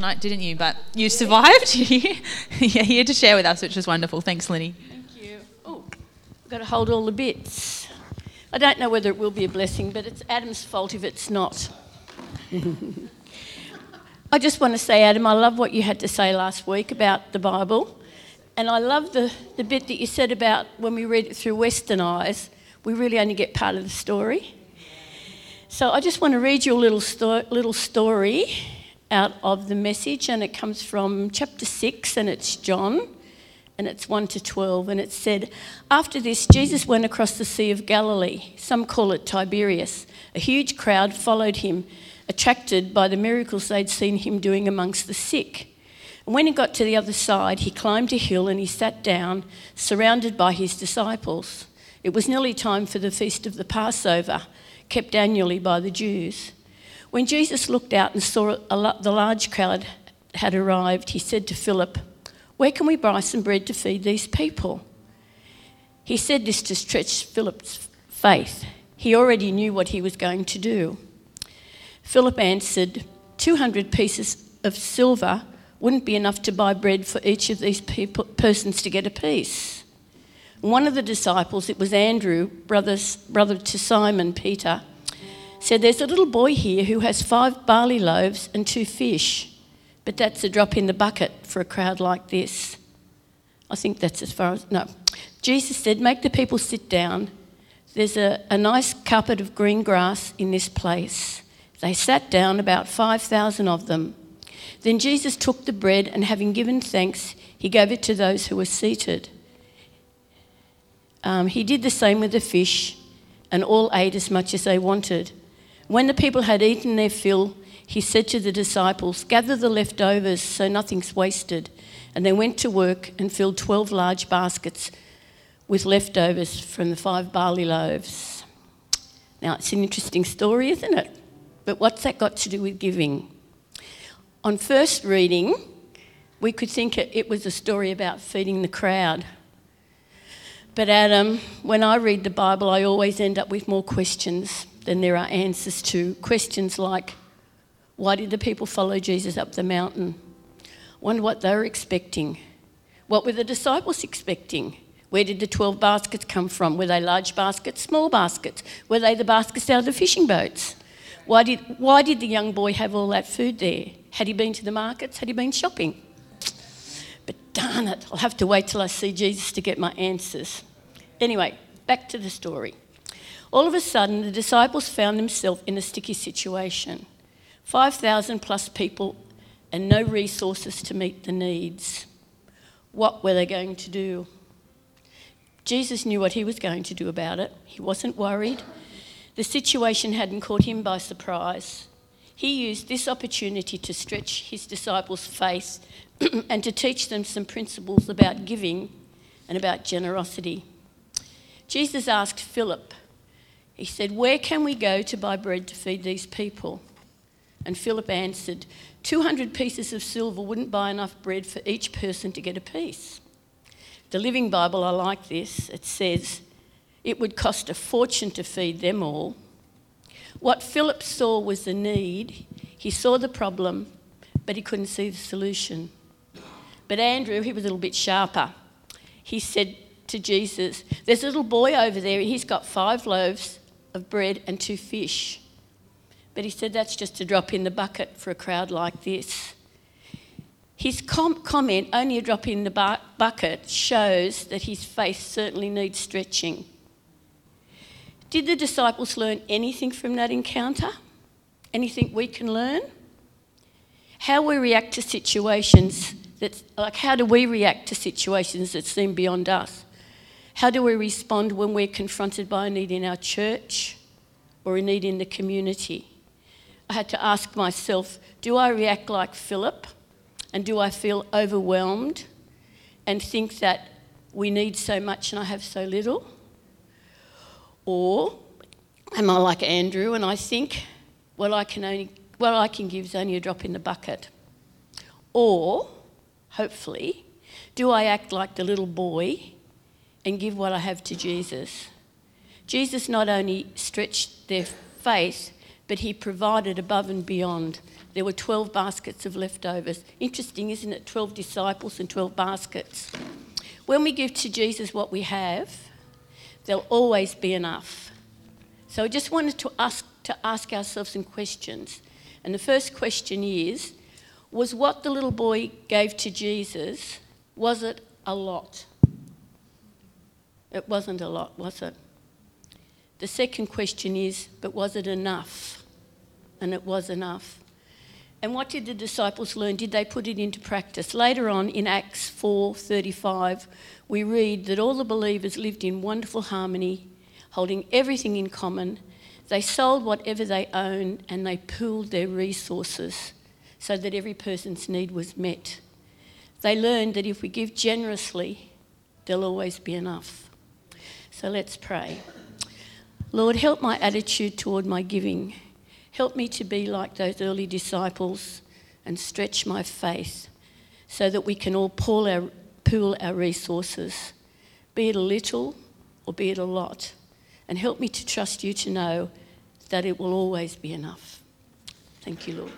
night, didn't you? But you survived. You're here to share with us, which is wonderful. Thanks, Linny. Thank you. Oh, I've got to hold all the bits. I don't know whether it will be a blessing, but it's Adam's fault if it's not. I just want to say, Adam, I love what you had to say last week about the Bible. And I love the, the bit that you said about when we read it through Western eyes, we really only get part of the story. So I just want to read you a little, sto- little story out of the message, and it comes from chapter 6, and it's John, and it's 1 to 12. And it said, After this, Jesus went across the Sea of Galilee. Some call it Tiberias. A huge crowd followed him, attracted by the miracles they'd seen him doing amongst the sick. And when he got to the other side, he climbed a hill and he sat down, surrounded by his disciples. It was nearly time for the feast of the Passover, kept annually by the Jews. When Jesus looked out and saw the large crowd had arrived, he said to Philip, Where can we buy some bread to feed these people? He said this to stretch Philip's faith. He already knew what he was going to do. Philip answered, 200 pieces of silver wouldn't be enough to buy bread for each of these people, persons to get a piece. One of the disciples, it was Andrew, brothers, brother to Simon Peter, said, There's a little boy here who has five barley loaves and two fish, but that's a drop in the bucket for a crowd like this. I think that's as far as. No. Jesus said, Make the people sit down. There's a, a nice carpet of green grass in this place. They sat down, about 5,000 of them. Then Jesus took the bread and, having given thanks, he gave it to those who were seated. Um, he did the same with the fish, and all ate as much as they wanted. When the people had eaten their fill, he said to the disciples, Gather the leftovers so nothing's wasted. And they went to work and filled 12 large baskets with leftovers from the five barley loaves. Now, it's an interesting story, isn't it? But what's that got to do with giving? On first reading, we could think it was a story about feeding the crowd. But Adam, when I read the Bible, I always end up with more questions then there are answers to questions like why did the people follow Jesus up the mountain? Wonder what they were expecting. What were the disciples expecting? Where did the 12 baskets come from? Were they large baskets, small baskets? Were they the baskets out of the fishing boats? Why did, why did the young boy have all that food there? Had he been to the markets? Had he been shopping? But darn it, I'll have to wait till I see Jesus to get my answers. Anyway, back to the story. All of a sudden, the disciples found themselves in a sticky situation 5,000 plus people and no resources to meet the needs. What were they going to do? Jesus knew what he was going to do about it. He wasn't worried. The situation hadn't caught him by surprise. He used this opportunity to stretch his disciples' faith and to teach them some principles about giving and about generosity. Jesus asked Philip, he said, Where can we go to buy bread to feed these people? And Philip answered, 200 pieces of silver wouldn't buy enough bread for each person to get a piece. The Living Bible, I like this. It says, It would cost a fortune to feed them all. What Philip saw was the need. He saw the problem, but he couldn't see the solution. But Andrew, he was a little bit sharper. He said to Jesus, There's a little boy over there, and he's got five loaves of bread and two fish. But he said that's just a drop in the bucket for a crowd like this. His com- comment, only a drop in the bu- bucket, shows that his faith certainly needs stretching. Did the disciples learn anything from that encounter? Anything we can learn? How we react to situations that, like, how do we react to situations that seem beyond us? How do we respond when we're confronted by a need in our church or a need in the community? I had to ask myself do I react like Philip and do I feel overwhelmed and think that we need so much and I have so little? Or am I like Andrew and I think what I can only what I can give is only a drop in the bucket? Or, hopefully, do I act like the little boy and give what I have to Jesus. Jesus not only stretched their faith, but he provided above and beyond. There were 12 baskets of leftovers. Interesting, isn't it? 12 disciples and 12 baskets. When we give to Jesus what we have, there'll always be enough. So I just wanted to ask, to ask ourselves some questions. And the first question is Was what the little boy gave to Jesus, was it a lot? It wasn't a lot, was it? The second question is But was it enough? And it was enough. And what did the disciples learn? Did they put it into practice? Later on in Acts 4:35, we read that all the believers lived in wonderful harmony, holding everything in common. They sold whatever they owned and they pooled their resources so that every person's need was met. They learned that if we give generously, there'll always be enough. So let's pray. Lord, help my attitude toward my giving. Help me to be like those early disciples and stretch my faith so that we can all pool our, pool our resources, be it a little or be it a lot. And help me to trust you to know that it will always be enough. Thank you, Lord.